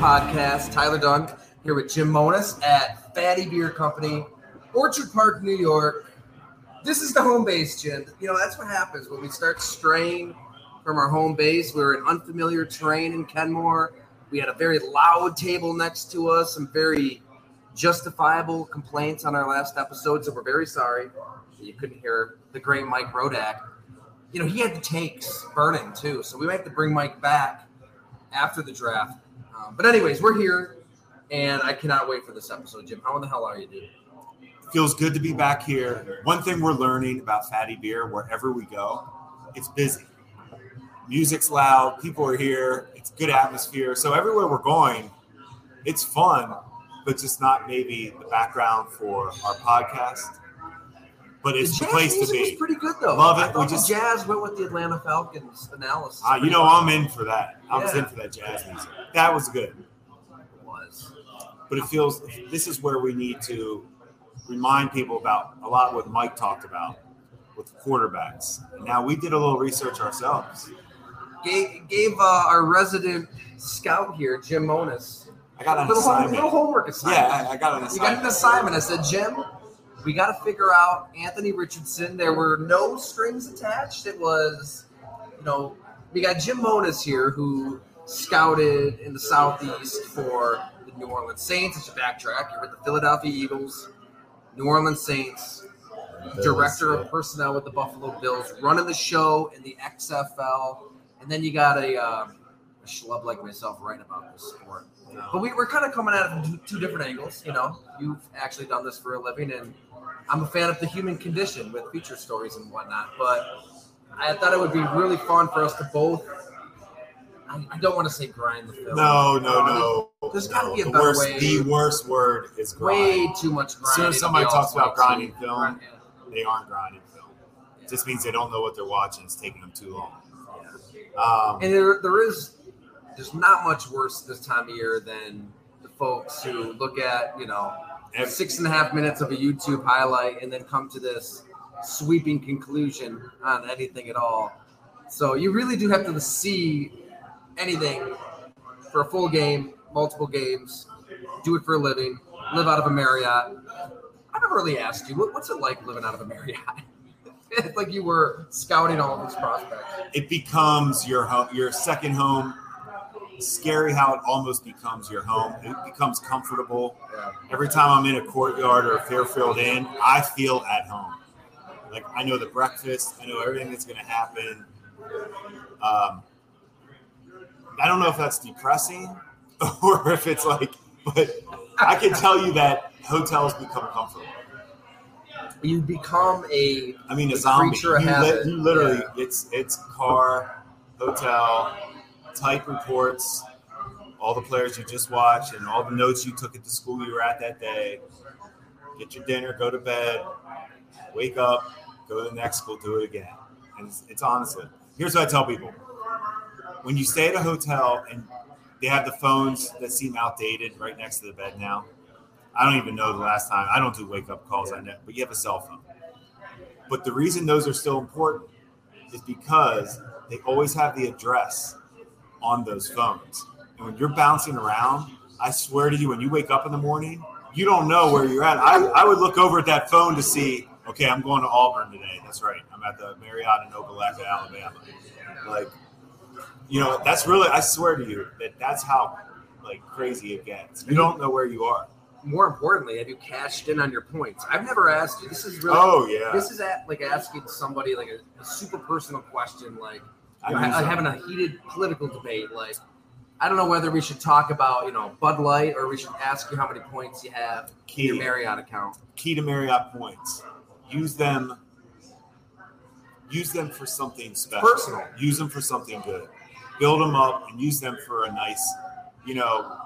Podcast. Tyler Dunne here with Jim Monos at Fattey Beer Company, Orchard Park, New York. This is the home base, Jim. You know, that's what happens when we start straying from our home base. We are in unfamiliar terrain in Kenmore. We had a very loud table next to us, some very justifiable complaints on our last episode, so we're very sorry you couldn't hear the great Mike Rodak. You know, he had the takes burning too, so we might have to bring Mike back after the draft. Um, but anyways, we're here, and I cannot wait for this episode, Jim. How in the hell are you, dude? Feels good to be back here. One thing we're learning about Fattey Beer, wherever we go, it's busy. Music's loud, people are here, it's good atmosphere. So everywhere we're going, it's fun, but just not maybe the background for our podcast. But it's the, jazz place to be. was pretty good though. Love it. We just- the jazz went with the Atlanta Falcons analysis. Uh, you know, I'm in for that. I was in for that jazz music. That was good. was. but it feels this is where we need to remind people about a lot what Mike talked about with quarterbacks. Now we did a little research ourselves. Gave, gave uh, our resident scout here, Jim Monos, I got a an little, home, little homework assignment. Yeah, I, I got an assignment. You got an assignment. I said, Jim, we got to figure out Anthony Richardson. There were no strings attached. It was, you know, we got Jim Monos here who scouted in the Southeast for the New Orleans Saints. It's a backtrack. You're with the Philadelphia Eagles, New Orleans Saints, director of personnel with the Buffalo Bills, running the show in the XFL. And then you got a, um, a schlub like myself writing about this sport. But we, we're kind of coming at it from two, two different angles. You know, you've actually done this for a living, and I'm a fan of the human condition with feature stories and whatnot. But I thought it would be really fun for us to both. I, I don't want to say grind the film. No, no, no. There's gotta no. be a the better worst. way. The worst word is Way too much grind. As soon as somebody talks about grinding film, Grind, They aren't grinding film. yeah. It just means they don't know what they're watching. It's taking them too long. Yeah. Um, And there, there is, there's not much worse this time of year than the folks who look at, you know, six and a half minutes of a YouTube highlight and then come to this sweeping conclusion on anything at all. So you really do have to see anything for a full game, multiple games, do it for a living, live out of a Marriott. I never really asked you, what, what's it like living out of a Marriott? it's like you were scouting all these prospects. it becomes your your second home. Scary how it almost becomes your home. It becomes comfortable. Every time I'm in a courtyard or a Fairfield Inn, I feel at home. Like I know the breakfast, I know everything that's going to happen. Um, I don't know if that's depressing or if it's like, but I can tell you that hotels become comfortable. You become a I mean, a A zombie. you, habit, you literally, yeah. it's it's car, hotel, type reports, all the players you just watched, and all the notes you took at the school you were at that day. Get your dinner, go to bed, wake up, go to the next school, do it again. And it's, it's honestly, here's what I tell people: when you stay at a hotel and they have the phones that seem outdated right next to the bed now. I don't even know the last time. I don't do wake up calls. I know, but you have a cell phone. But the reason those are still important is because they always have the address on those phones. And when you're bouncing around, I swear to you, when you wake up in the morning, you don't know where you're at. I, I would look over at that phone to see, okay, I'm going to Auburn today. That's right. I'm at the Marriott in Opelika, Alabama. Like, you know, that's really, I swear to you, that that's how like crazy it gets. You don't know where you are. more importantly, have you cashed in on your points? I've never asked you. This is really Oh, yeah. this is at, like asking somebody like a, a super personal question, like I you know, use ha- having a heated political debate. Like I don't know whether we should talk about you know Bud Light or we should ask you how many points you have in your Key. Marriott account. key to Marriott points. Use them. Use them for something special. Personal. Use them for something good. Build them up and use them for a nice, you know,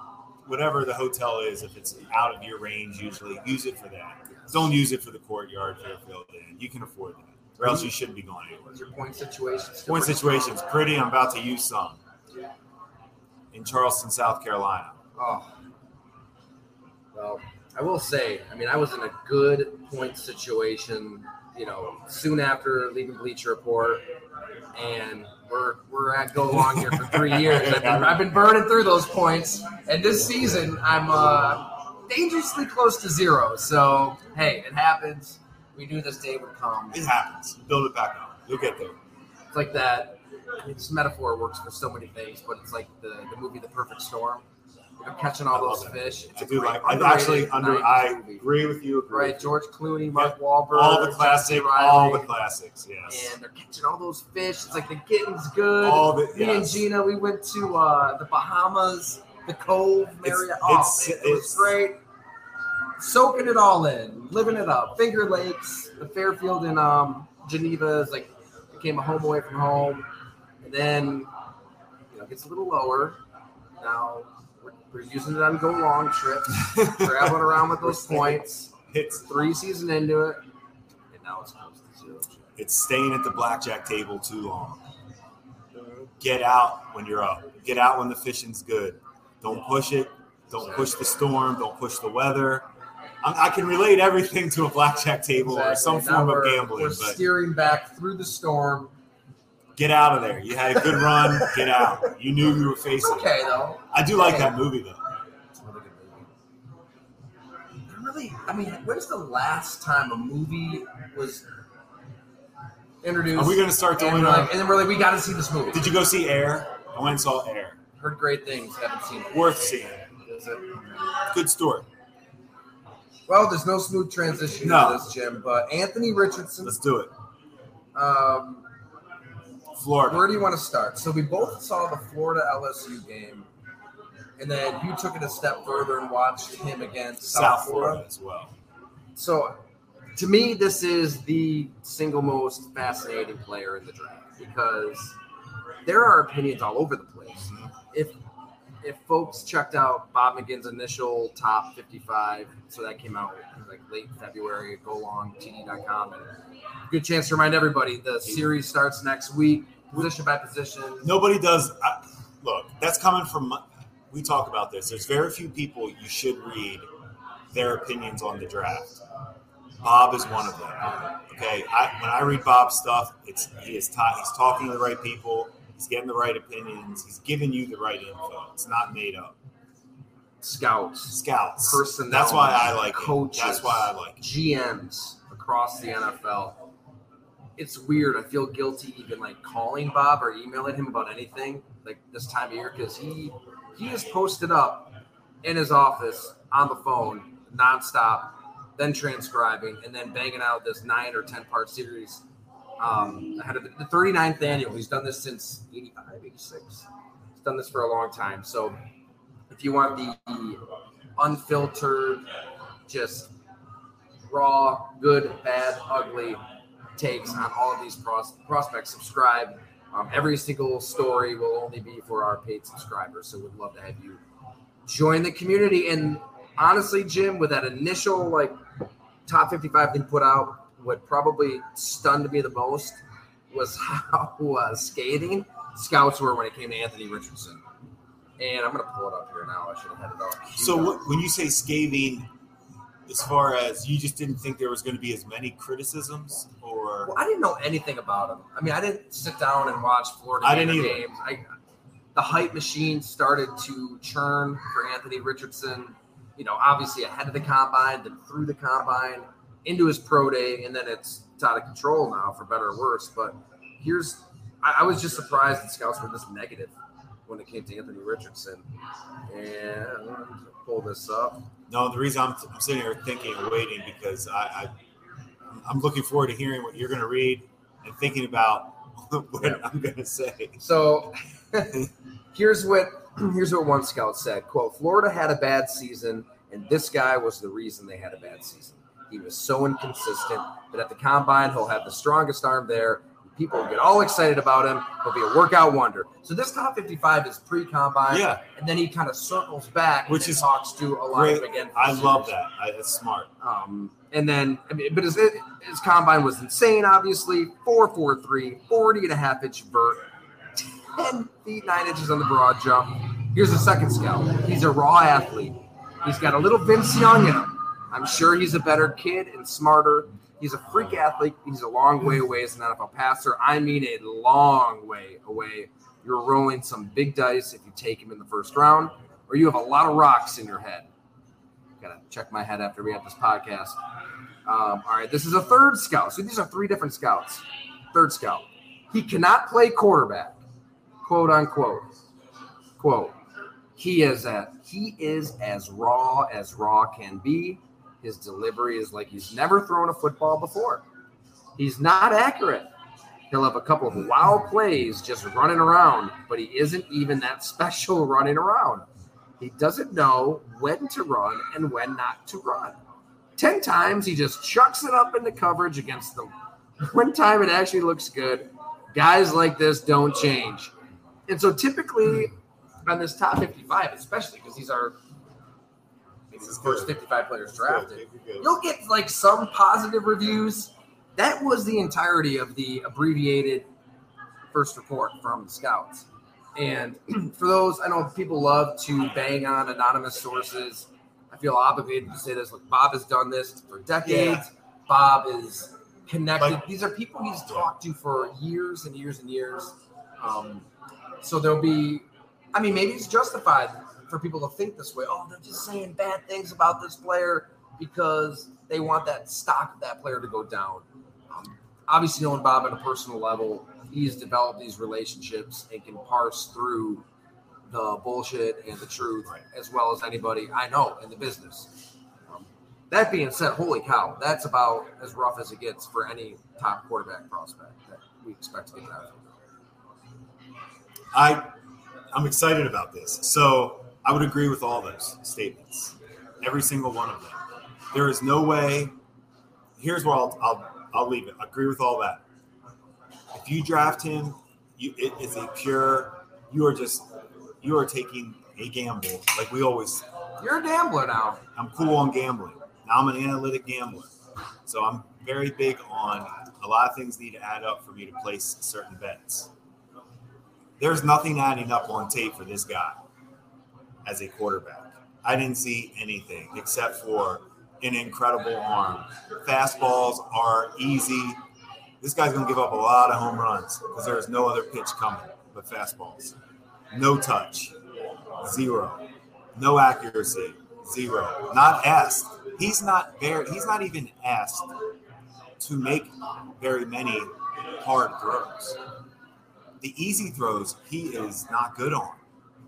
whatever the hotel is. If it's out of your range, usually use it for that. Don't use it for the courtyard Fairfield Inn. You can afford that, or else you shouldn't be going anywhere. Your point situation? Point situation's strong? pretty. I'm about to use some in Charleston, South Carolina. Oh. Well, I will say, I mean, I was in a good point situation you know, soon after leaving Bleacher Report, and we're we're at go long here for three years. I've been, I've been burning through those points, and this season I'm uh, dangerously close to zero. So hey, it happens. We knew this day would come. It happens. Build it back up. You'll get there. It's like that. This metaphor works for so many things, but it's like the, the movie The Perfect Storm. Know, catching all those that. fish. It's I a great, like. I underrated actually under. I movie. agree with you. Agree. Right, George Clooney, Mark Wahlberg, All the John classic. C. Reilly, All the classics. Yes. and they're catching all those fish. It's like the getting's good. All the. Me and. Gina, we went to uh, the Bahamas, the Cove Marriott. Oh, it's- man, it was it's- great. Soaking it all in, living it up. Finger Lakes, the Fairfield in um, Geneva is like became a home away from home, and then you know it gets a little lower. Now we're, we're using it on go long trips, traveling around with those points. It's Three season into it, and now it's close to zero. it's staying at the blackjack table too long. Get out when you're up. Get out when the fishing's good. Don't push it. Don't push the storm. Don't push the weather. I, I can relate everything to a blackjack table or some form of gambling, We're steering back through the storm. get out of there. You had a good run. Get out. You knew you were It's facing. it. okay though. I do like that movie though. It's a really good movie. It Really, I mean, when's the last time a movie was introduced? Are we going to start doing? Uh, like, and then we're like, we got to see this movie. did you go see Air? I went and saw Air. Heard great things. Haven't seen it. Worth seeing. Good story. Well, there's no smooth transition No. to this, Jim. But Anthony Richardson. Let's do it. Um, Florida. Where do you want to start? So we both saw the Florida LSU game, and then you took it a step further and watched him against South, South Florida. Florida as well. So, to me, this is the single most fascinating player in the draft because there are opinions all over the place. If if folks checked out Bob McGinn's initial top 55, so that came out like late February, go long TD.com, and good chance to remind everybody the series starts next week, position by position. Nobody does. I, look, that's coming from. We talk about this. There's very few people you should read their opinions on the draft. Bob is one of them. Okay, I, when I read Bob's stuff, it's he is ta- he's talking to the right people. He's getting the right opinions. He's giving you the right info. It's not made up. Scouts, Scouts. personnel, That's why I like coaches, It. That's why I like it. GMs across the NFL. It's weird. I feel guilty even like calling Bob or emailing him about anything like this time of year because he he is posted up in his office on the phone nonstop, then transcribing and then banging out this nine or ten part series um, ahead of the, the 39th annual. He's done this since 85, 86. He's done this for a long time. So if you want the, unfiltered, just raw, good, bad, ugly takes on all of these pros- prospects, subscribe. Um, every single story will only be for our paid subscribers. So we'd love to have you join the community. And honestly, Jim, with that initial like top 55 thing put out, what probably stunned me the most was how uh, scathing scouts were when it came to Anthony Richardson. And I'm going to pull it up here now. I should have had it up. So what, when you say scathing, as far as you just didn't think there was going to be as many criticisms, or Well, I didn't know anything about him. I mean, I didn't sit down and watch Florida I didn't either. games. I, the hype machine started to churn for Anthony Richardson. You know, obviously ahead of the combine, then through the combine, into his pro day, and then it's, it's out of control now, for better or worse. But here's, I, I was just surprised that scouts were this negative when it came to Anthony Richardson. And pull this up. no? The reason I'm, I'm sitting here thinking and waiting because I, I I'm looking forward to hearing what you're going to read and thinking about what Yeah. I'm going to say. So here's what here's what one scout said quote florida had a bad season and this guy was the reason they had a bad season he was so inconsistent but at the combine he'll have the strongest arm there people will get all excited about him he'll be a workout wonder so this top 55 is pre-combine Yeah, and then he kind of circles back Which and is talks to a lot again I love that. I, that's smart. um, and then, I mean, but his, his combine was insane, obviously. 4'4'3, 40 and a half inch vert, 10 feet 9 inches on the broad jump. Here's the second scout. He's a raw athlete. He's got a little Vince Young in him. I'm sure he's a better kid and smarter. He's a freak athlete. He's a long way away as an NFL passer. I mean, a long way away. You're rolling some big dice if you take him in the first round, or you have a lot of rocks in your head. Gotta check my head after we have this podcast. Um, all right, this is a third scout. So these are three different scouts. Third scout. He cannot play quarterback, quote unquote. Quote. He is at he is as raw as raw can be. His delivery is like he's never thrown a football before. He's not accurate. He'll have a couple of wild plays just running around, but he isn't even that special running around. He doesn't know when to run and when not to run. 10 times he just chucks it up into coverage against them. One time it actually looks good. Guys like this don't change. And so typically on this top 55, especially because these are maybe the first 55 players drafted, you'll get like some positive reviews. That was the entirety of the abbreviated first report from the scouts. And for those, I know people love to bang on anonymous sources. I feel obligated to say this. Look, Bob has done this for decades. Yeah. Bob is connected. Like- These are people he's talked to for years and years and years. Um, so there'll be, I mean, maybe it's justified for people to think this way. Oh, they're just saying bad things about this player because they want that stock of that player to go down. Um, obviously, knowing Bob on a personal level, he's developed these relationships and can parse through the bullshit and the truth Right. as well as anybody I know in the business. Um, that being said, holy cow, that's about as rough as it gets for any top quarterback prospect that we expect to get out of. I I'm excited about this. So I would agree with all those statements, every single one of them. There is no way. Here's where I'll I'll, I'll leave it. I agree with all that. If you draft him, you it is a pure. You are just you are taking a gamble, like we always. You're a gambler now. I'm cool on gambling. Now I'm an analytic gambler, so I'm very big on a lot of things need to add up for me to place certain bets there's nothing adding up on tape for this guy as a quarterback. I didn't see anything except for an incredible arm. Fastballs are easy. This guy's going to give up a lot of home runs because there's no other pitch coming but fastballs. No touch, zero. No accuracy, zero. Not asked. He's not very. He's not even asked to make very many hard throws the easy throws he is not good on.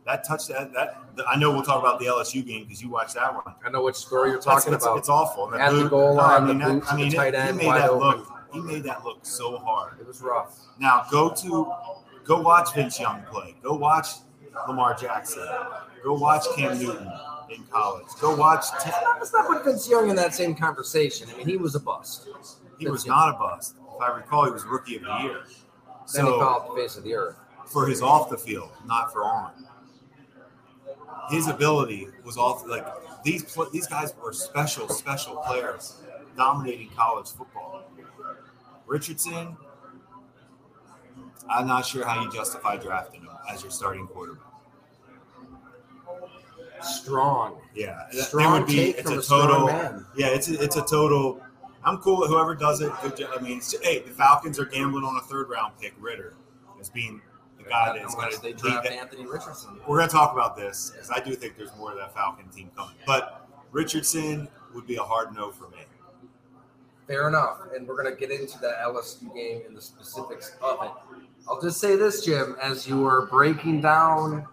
That touch that that I know we'll talk about the LSU game because you watched that one. I know which story you're talking about. It's awful. And At the goal line, I mean, the boots, I mean, the tight end, he made that open. look. He made that look so hard. it was rough. Now go to go watch Vince Young play. Go watch Lamar Jackson. Go watch Cam Newton in college. Go watch. T- Let's not put Vince Young in that same conversation. I mean, he was a bust. he was not a bust. If I recall, he was rookie of the year. Then he fell off the face of the earth. for his off the field, not for on. His ability was off like these pl- these guys were special special players dominating college football. Richardson, I'm not sure how you justify drafting him as your starting quarterback. Strong. Yeah, that Strong would be take it's from a a total. man. Yeah, it's a, it's a total. I'm cool with whoever does it. I mean, hey, the Falcons are gambling on a third round pick, Ridder, as being guy that's going to draft Anthony Richardson. we're going to talk about this because I do think there's more of that Falcon team coming. But Richardson would be a hard no for me. Fair enough. And we're going to get into the LSU game and the specifics of it. I'll just say this, Jim, as you were breaking down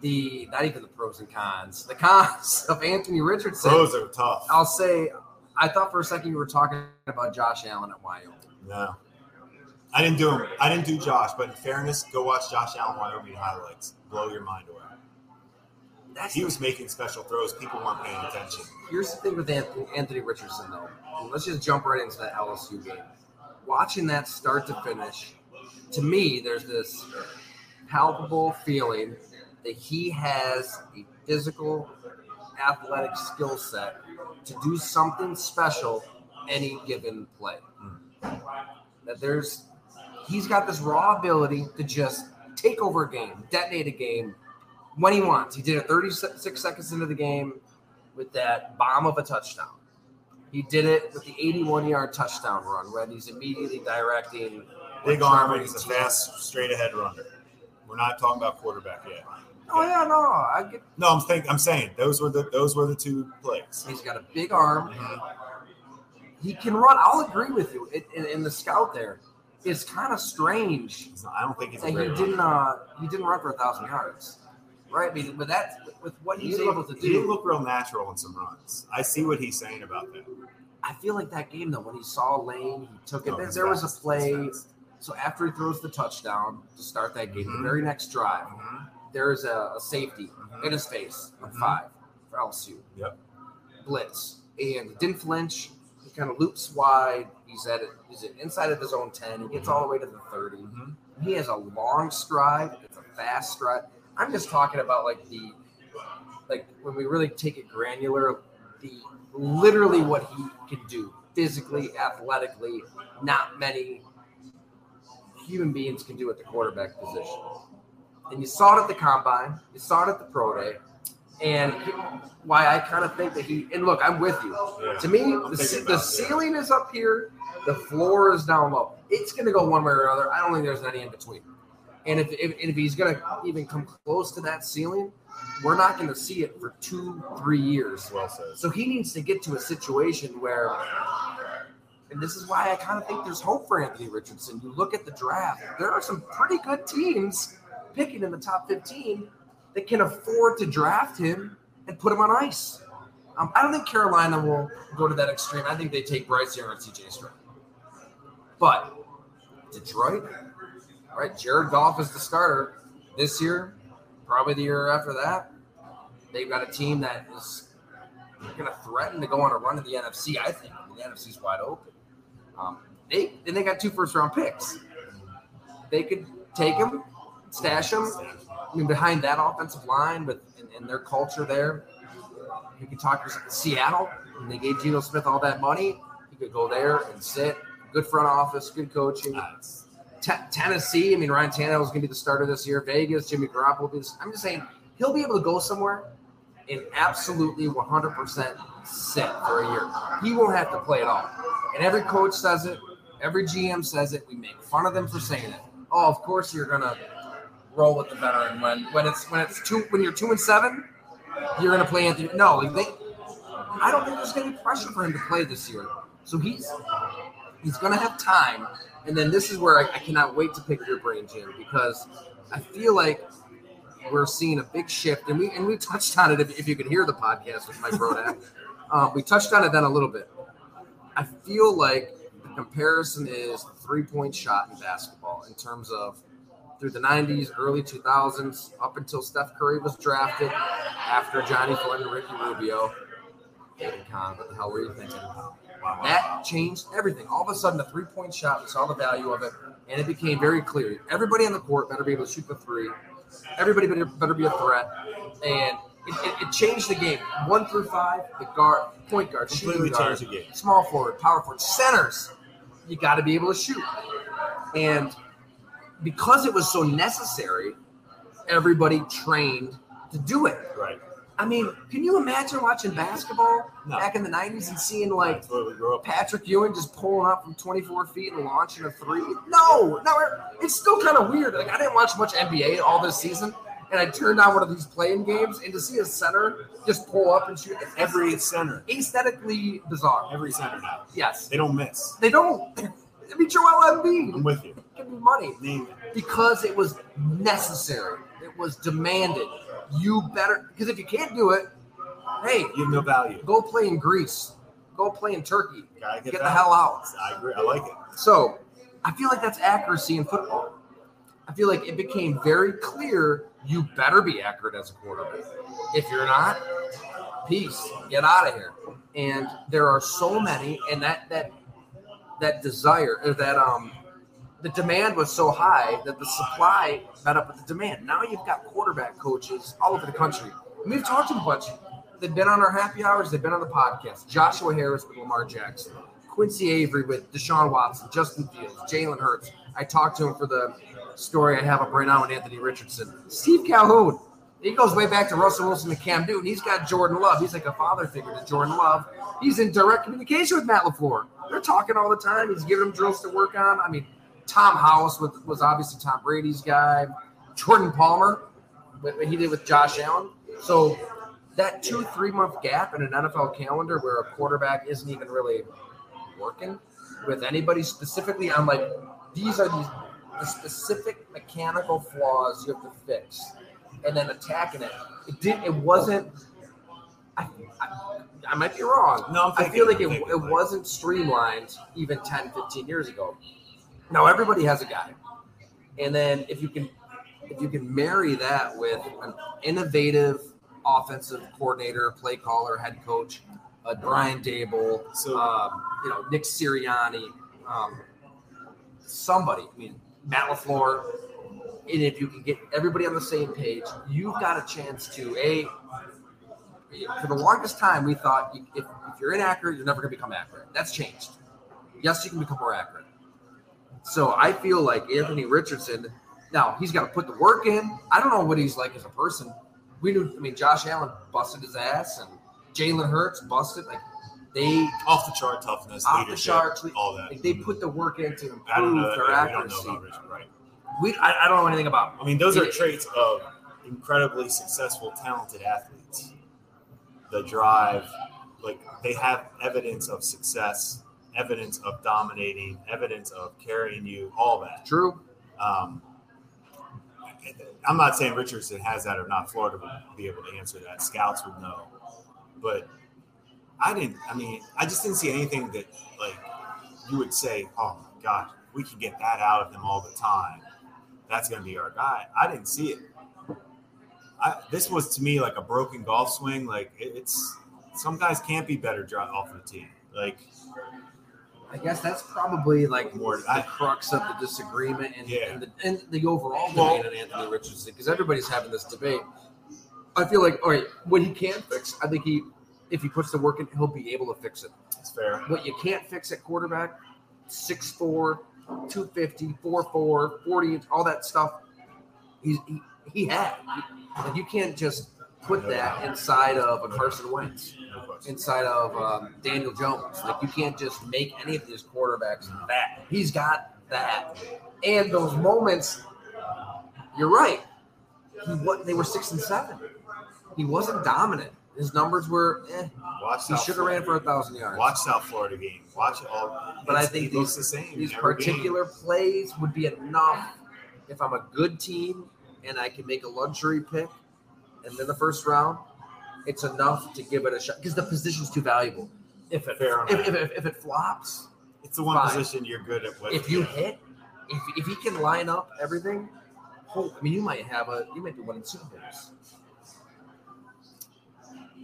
the, not even the pros and cons, the cons of Anthony Richardson, Pros are tough. I'll say, I thought for a second you were talking about Josh Allen at Wyoming. No, I didn't do him. I didn't do Josh. But in fairness, go watch Josh Allen Wyoming highlights. Blow your mind away. That's He was making special throws. People weren't paying attention. Here's the thing with Anthony, Anthony Richardson, though. Let's just jump right into that LSU game. Watching that start to finish, to me, there's this palpable feeling that he has a physical, athletic skill set to do something special any given play. Hmm. That there's, he's got this raw ability to just take over a game, detonate a game when he wants. He did it 36 seconds into the game with that bomb of a touchdown. He did it with the 81 yard touchdown run when he's immediately directing. Big arm and he's a fast, straight ahead runner. We're not talking about quarterback yet. Oh yeah, no, no, I get. No, I'm think I'm saying those were the those were the two plays. He's got a big arm. He can run. I'll agree with you. In the scout there, it's kind of strange not- I don't think he's a that he didn't. Uh, he didn't run for a thousand yards, right? I mean, with that, with what He he's didn't able look, to he do, look real natural in some runs. I see what he's saying about that. I feel like that game though, when he saw Lane, he took it. No, there there was a play. So after he throws the touchdown to start that game, Mhm. the very next drive, Mhm. there's a, a safety Mhm. in his face on Mhm. five for LSU. Yep. Blitz. And he didn't flinch. He kind of loops wide. He's at. He's inside of his own 10. He gets all the way to the 30. Mhm. He has a long stride. It's a fast stride. I'm just talking about like the like when we really take it granular, the literally what he can do physically, athletically, not many human beings can do at the quarterback position. And you saw it at the combine, you saw it at the pro day, and why I kind of think that he and look, I'm with you. Yeah. To me, the, the yeah. ceiling is up here, the floor is down low. It's going to go one way or another. I don't think there's any in between. And if, if, if he's going to even come close to that ceiling, we're not going to see it for two, three years. Well said. So he needs to get to a situation where, and this is why I kind of think there's hope for Anthony Richardson. You look at the draft, there are some pretty good teams picking in the top 15 that can afford to draft him and put him on ice. Um, I don't think Carolina will go to that extreme. I think they take Bryce Young or CJ Stroud. But Detroit, right, Jared Goff is the starter this year, probably the year after that. They've got a team that is going to threaten to go on a run to the NFC. I think I mean, the wide open. Um, they and they got two first round picks. They could take them, stash them. I mean, behind that offensive line with and, and their culture there, you could talk to Seattle. When they gave Geno Smith all that money, he could go there and sit. Good front office, good coaching. Te- Tennessee, I mean, Ryan Tannehill is going to be the starter this year. Vegas, Jimmy Garoppolo. will be the- I'm just saying he'll be able to go somewhere and absolutely 100% sit for a year. He won't have to play at all. And every coach says it. Every GM says it. We make fun of them for saying it. Oh, of course you're going to roll with the veteran when when it's when it's two when you're two and seven. You're going to play Anthony. No, they. I don't think there's going to be pressure for him to play this year. So he's he's going to have time. And then this is where I, I cannot wait to pick your brain, Jim, because I feel like we're seeing a big shift, and we and we touched on it. If, if you could hear the podcast with Mike Rodak, um, we touched on it then a little bit. I feel like the comparison is three point shot in basketball in terms of through the 90s, early 2000s, up until Steph Curry was drafted, after Jonny Flynn and Ricky Rubio. David Kahn, what the hell were you thinking? That changed everything. All of a sudden, the three point shot, we saw the value of it, and it became very clear. Everybody on the court better be able to shoot the three. Everybody better, better be a threat. And it, it, it changed the game. One through five, the guard, point guard, shooting guard, changed the game. small forward, power forward, centers. You got to be able to shoot. And because it was so necessary, everybody trained to do it. Right. I mean, can you imagine watching basketball No. back in the 90s and seeing like That's what we grew up. Patrick Ewing just pulling up from 24 feet and launching a three? No, no, it's still kind of weird. Like, I didn't watch much NBA all this season, and I turned on one of these playing games, and to see a center just pull up and shoot, it's Every center, aesthetically bizarre. every center now. Yes. They don't miss. They don't. It'd be Joel I'm with you. Give me money Name it. because it was necessary. It was demanded. You better because if you can't do it, hey, You have no value. go play in Greece. Go play in Turkey. Gotta get, Get the hell out. I agree. I like it. So I feel like that's accuracy in football. I feel like it became very clear you better be accurate as a quarterback. If you're not, peace. Get out of here. And there are so many, and that that that desire or that um the demand was so high that the supply met up with the demand. Now you've got quarterback coaches all over the country. And we've talked to a bunch. They've been on our happy hours. They've been on the podcast. Joshua Harris with Lamar Jackson, Quincy Avery with Deshaun Watson, Justin Fields, Jalen Hurts. I talked to him for the story I have up right now with Anthony Richardson. Steve Calhoun He goes way back to Russell Wilson and Cam Newton. He's got Jordan Love. He's like a father figure to Jordan Love. He's in direct communication with Matt LaFleur. They're talking all the time. He's giving him drills to work on. I mean, Tom House was, was obviously Tom Brady's guy. Jordan Palmer, what he did with Josh Allen. So that two, three month gap in an NFL calendar where a quarterback isn't even really working with anybody specifically, I'm like, these are these the specific mechanical flaws you have to fix and then attacking it. It did. It wasn't. I, I, I might be wrong. No, I'm I feel like it, it wasn't streamlined even 10, 15 years ago. Now everybody has a guy, and then if you can, if you can marry that with an innovative offensive coordinator, play caller, head coach, uh, Brian Daboll, So- um, you know Nick Sirianni, um, somebody. I mean Matt Lafleur, and if you can get everybody on the same page, you've got a chance to a. For the longest time, we thought if, if you're inaccurate, you're never going to become accurate. That's changed. Yes, you can become more accurate. So I feel like Anthony Richardson. Now he's got to put the work in. I don't know what he's like as a person. We knew. I mean, Josh Allen busted his ass, and Jalen Hurts busted. Like they Off the chart toughness, Off the charts, all that. like, they put the work in to I don't improve know. their yeah, we don't know accuracy. about Richard, right? We, I, I don't know anything about. I mean, those are It- traits of incredibly successful, talented athletes. The drive, like they have evidence of success, evidence of dominating, evidence of carrying you, all that. True. Um, I'm not saying Richardson has that or not. Florida would be able to answer that. Scouts would know, but I didn't. I mean, I just didn't see anything that like you would say, "Oh my God, we can get that out of him all the time. That's going to be our guy." I didn't see it. I, this was to me like a broken golf swing. Like it, it's some guys can't be better off the tee. Like I guess that's probably like More- the crux of the disagreement and, Yeah. and, the, and the overall debate on Anthony Richardson because everybody's having this debate. I feel like all right, what he can fix, I think he, if he puts the work in, he'll be able to fix it. it's fair. What you can't fix at quarterback, 6'4", 250, 4'4", 40 inch, all that stuff. He's, he he had. Like you can't just put that inside of a Carson Wentz. Inside of um, Daniel Jones. Like you can't just make any of these quarterbacks that. He's got that, and those moments. You're right. He what they were six and seven. He wasn't dominant. His numbers were. Eh. Watch He should have ran for a thousand yards. Watch South Florida game. Watch it all. But I think these- the same. These every game. particular plays would be enough if I'm a good team and I can make a luxury pick and then the first round. It's enough to give it a shot because the position's too valuable. If it Fair if, if, if, if it flops, It's the one Fine. position you're good at. With. if you hit, if, if he can line up everything, oh, I mean, you might have a you might be winning Super Bowls.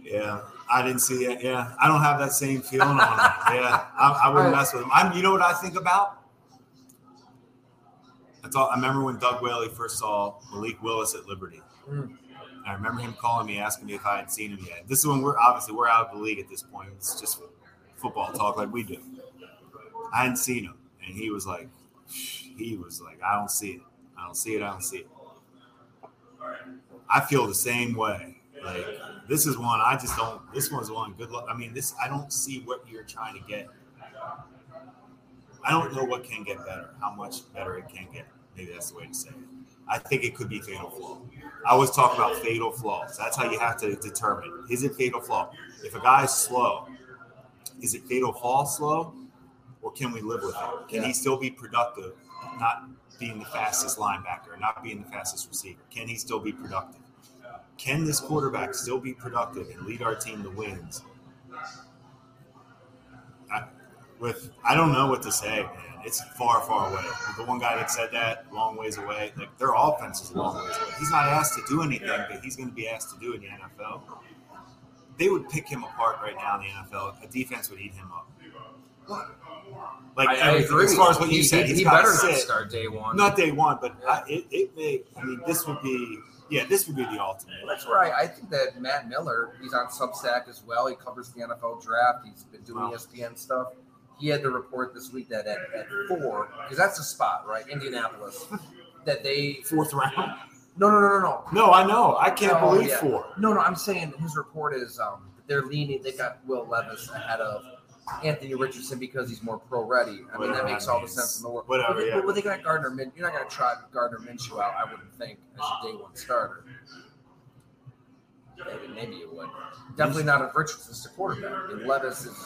yeah, I didn't see it. Yeah, I don't have that same feeling on him. Yeah, I, I wouldn't Right. mess with him. I'm. You know what I think about? That's all. I remember when Doug Whaley first saw Malik Willis at Liberty. Mm. I remember him calling me, asking me if I had seen him yet. This is when we're obviously we're out of the league at this point. It's just football talk like we do. I hadn't seen him, and he was like, he was like, I don't see it. I don't see it. I don't see it. I feel the same way. Like this is one I just don't. This one's one. Good luck. I mean, this I don't see what you're trying to get. I don't know what can get better. How much better it can get. Maybe that's the way to say it. I think it could be fatal flaw. I always talk about fatal flaws. That's how you have to determine is it fatal flaw. If a guy is slow, is it fatal flaw slow, or can we live with it? Can Yeah. he still be productive, not being the fastest linebacker, not being the fastest receiver? Can he still be productive? Can this quarterback still be productive and lead our team to wins? I, with I don't know what to say, man. It's far, far away. The one guy that said that, long ways away. Like their offense is long ways away. He's not asked to do anything that he's going to be asked to do in the NFL. They would pick him apart right now in the NFL. A defense would eat him up. Like I, I everything, agree. as far as what he, you said, he, he's he better to not sit. start day one. Not day one, but I, it, it may. I mean, this would be. Yeah, this would be the ultimate. That's right. I think that Matt Miller, he's on Substack as well. He covers the NFL draft. He's been doing Wow. ESPN stuff. He had the report this week that at, at four, because that's the spot, right? Indianapolis, that they Fourth round. No, no, no, no, no. No, I know. I can't Oh, believe yeah. four. No, no, I'm saying his report is um they're leaning. They got Will Levis ahead of Anthony Richardson because he's more pro ready. I mean, that makes all the sense in the world. Whatever, But they, yeah. but they got Gardner Min. You're not going to try Gardner Minshew out. I wouldn't think as your day one starter. Maybe, maybe you would. Definitely not if Richardson's the quarterback. I mean, Levis is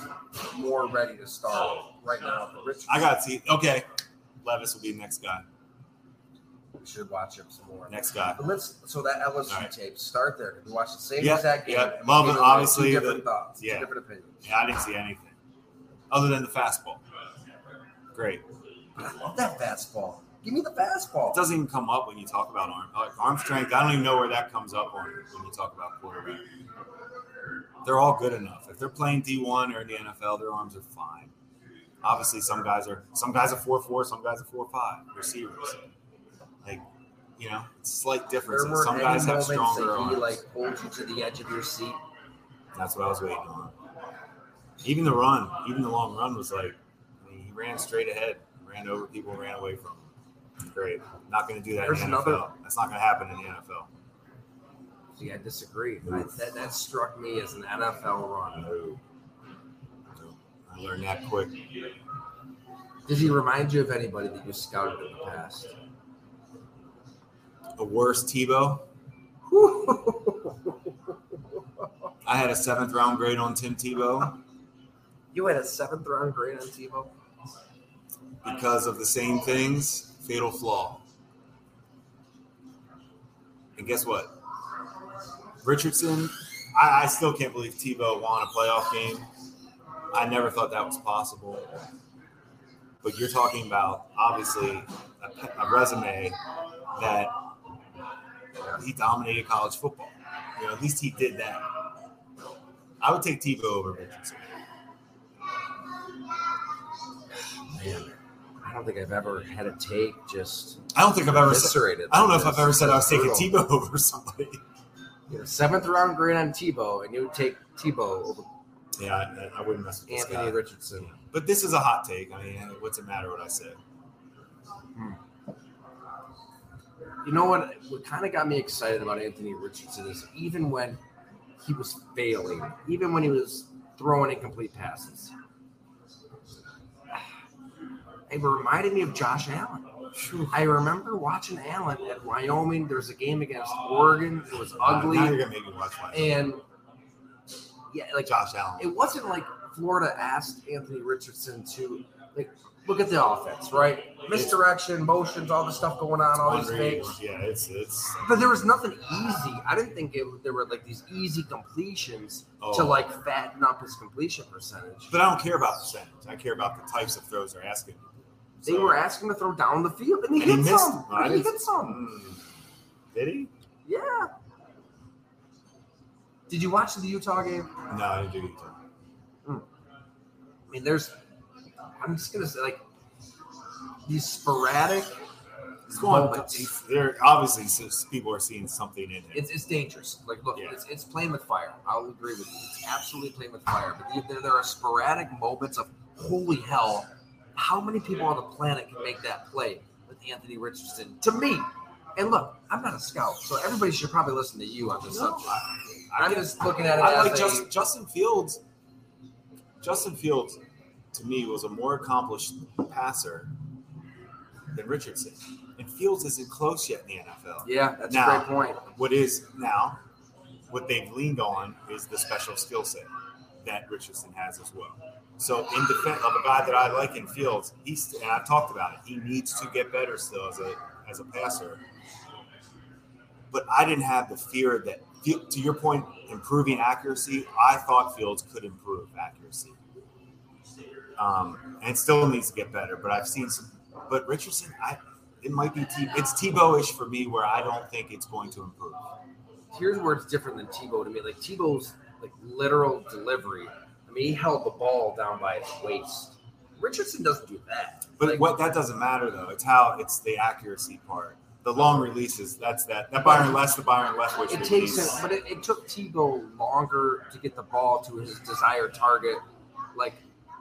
more ready to start right now Richardson. I got to see. Okay, Levis will be the next guy. We should watch him some more. Next guy. But let's so that LSU All right. tape start there. Did we watch the same Yep, exact game? yep. and Love it, obviously, Two the- different thoughts. yeah. Two different opinions. Yeah, I didn't see anything other than the fastball. Great. I love that fastball. Give me the fastball. It doesn't even come up when you talk about arm arm strength. I don't even know where that comes up on when you talk about quarterback. They're all good enough. If they're playing D one or in the NFL, their arms are fine. Obviously, some guys are some guys are four four, some guys are four five receivers. Like, you know, it's slight differences. Some guys have stronger that he arms. like pulled you to the edge of your seat. That's what I was waiting on. Even the run, even the long run was like, I mean, he ran straight ahead, ran over people, ran away from him. Great. Not going to do that There's in the NFL. another- That's not going to happen in the NFL. See, I disagree. I, that, that struck me as an NFL run. No. No. I learned that quick. Does he remind you of anybody that you scouted in the past? A worse Tebow. I had a seventh round grade on Tim Tebow you had a seventh round grade on Tebow. Because of the same things. Fatal flaw. And guess what? Richardson, I, I still can't believe Tebow won a playoff game. I never thought that was possible. But you're talking about obviously a, a resume that he dominated college football. You know, at least he did that. I would take Tebow over Richardson. Man, I don't think I've ever had a take just I don't think I've ever said. I don't know if I've ever said I was taking. Tebow over somebody. You know, seventh round grade on Tebow, and you would take Tebow over Yeah, I, I wouldn't mess with Anthony guy. Richardson. But this is a hot take. I mean, what's it matter what I said? Hmm. You know what? What kind of got me excited about Anthony Richardson is even when he was failing, even when he was throwing incomplete passes, it reminded me of Josh Allen. I remember watching Allen at Wyoming. There was a game against Oregon. It was ugly, Now you're gonna make me watch and yeah, like Josh Allen. it wasn't like Florida asked Anthony Richardson to like look at the offense, right? Misdirection, motions, all the stuff going on, all these fakes. Yeah, it's it's But there was nothing easy. I didn't think it, there were like these easy completions oh. to like fatten up his completion percentage. But I don't care about percentage. I care about the types of throws they're asking. They So- were asking to throw down the field, and he hit missed. some. I he hit some. Hmm. Did he? Yeah. Did you watch the Utah game? No, I didn't do it. I mean, there's. I'm just gonna say like these sporadic. It's going. there obviously people are seeing something in him. It's, it's dangerous. Like, look, Yeah. it's, it's playing with fire. I'll agree with you. It's absolutely playing with fire. But there, there are sporadic moments of holy hell. How many people on the planet can make that play with Anthony Richardson? To me, and look, I'm not a scout, so everybody should probably listen to you on this No, subject. I, I'm just looking at it I as like a, Justin, Justin Fields. Justin Fields, to me, was a more accomplished passer than Richardson. And Fields isn't close yet in the NFL. yeah, that's Now- a great point. What is now, what they've leaned on is the special skill set that Richardson has as well. So, in defense of a guy that I like in Fields, he's and I've talked about it. He needs to get better still as a as a passer. But I didn't have the fear that, to your point, improving accuracy. I thought Fields could improve accuracy, um, and still needs to get better. But I've seen some. But Richardson, I it might be T, it's Tebow-ish for me, where I don't think it's going to improve. Here's where it's different than Tebow to me. Like Tebow's like literal delivery. I mean, he held the ball down by his waist. Richardson doesn't do that. But Like, what that doesn't matter though. It's how it's the accuracy part. The long releases. That's that. That Byron Less, the Byron Leftwich It takes him, but it, it took Tebow longer to get the ball to his desired target. Like,